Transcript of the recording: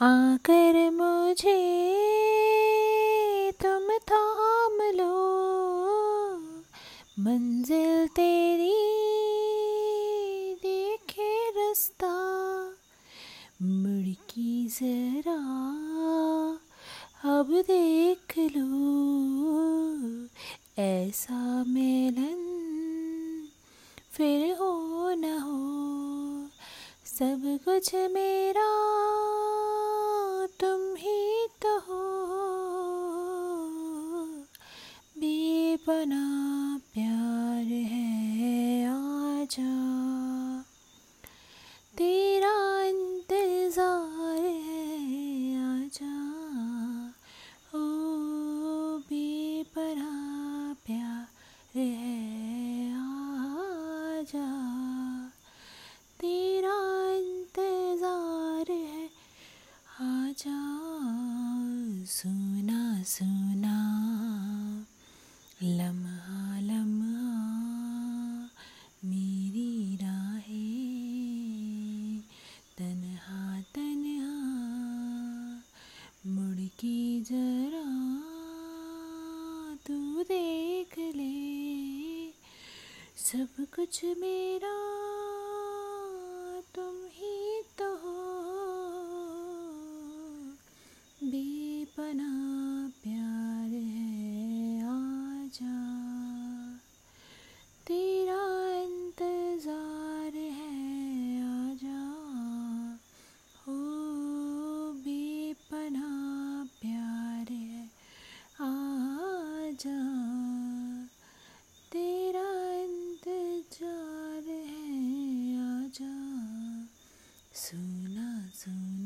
आकर मुझे तुम थाम लो। मंजिल तेरी देखे रास्ता। मुड़की जरा अब देख लो। ऐसा मिलन फिर हो न हो। सब कुछ मेरा बेपना प्यार है आजा। तेरा इंतज़ार है आजा। ओ बेपना प्यार है आजा। तेरा इंतज़ार है आजा। सुना सुना। सब कुछ मेरा इंतज़ार है आजा सुना सुना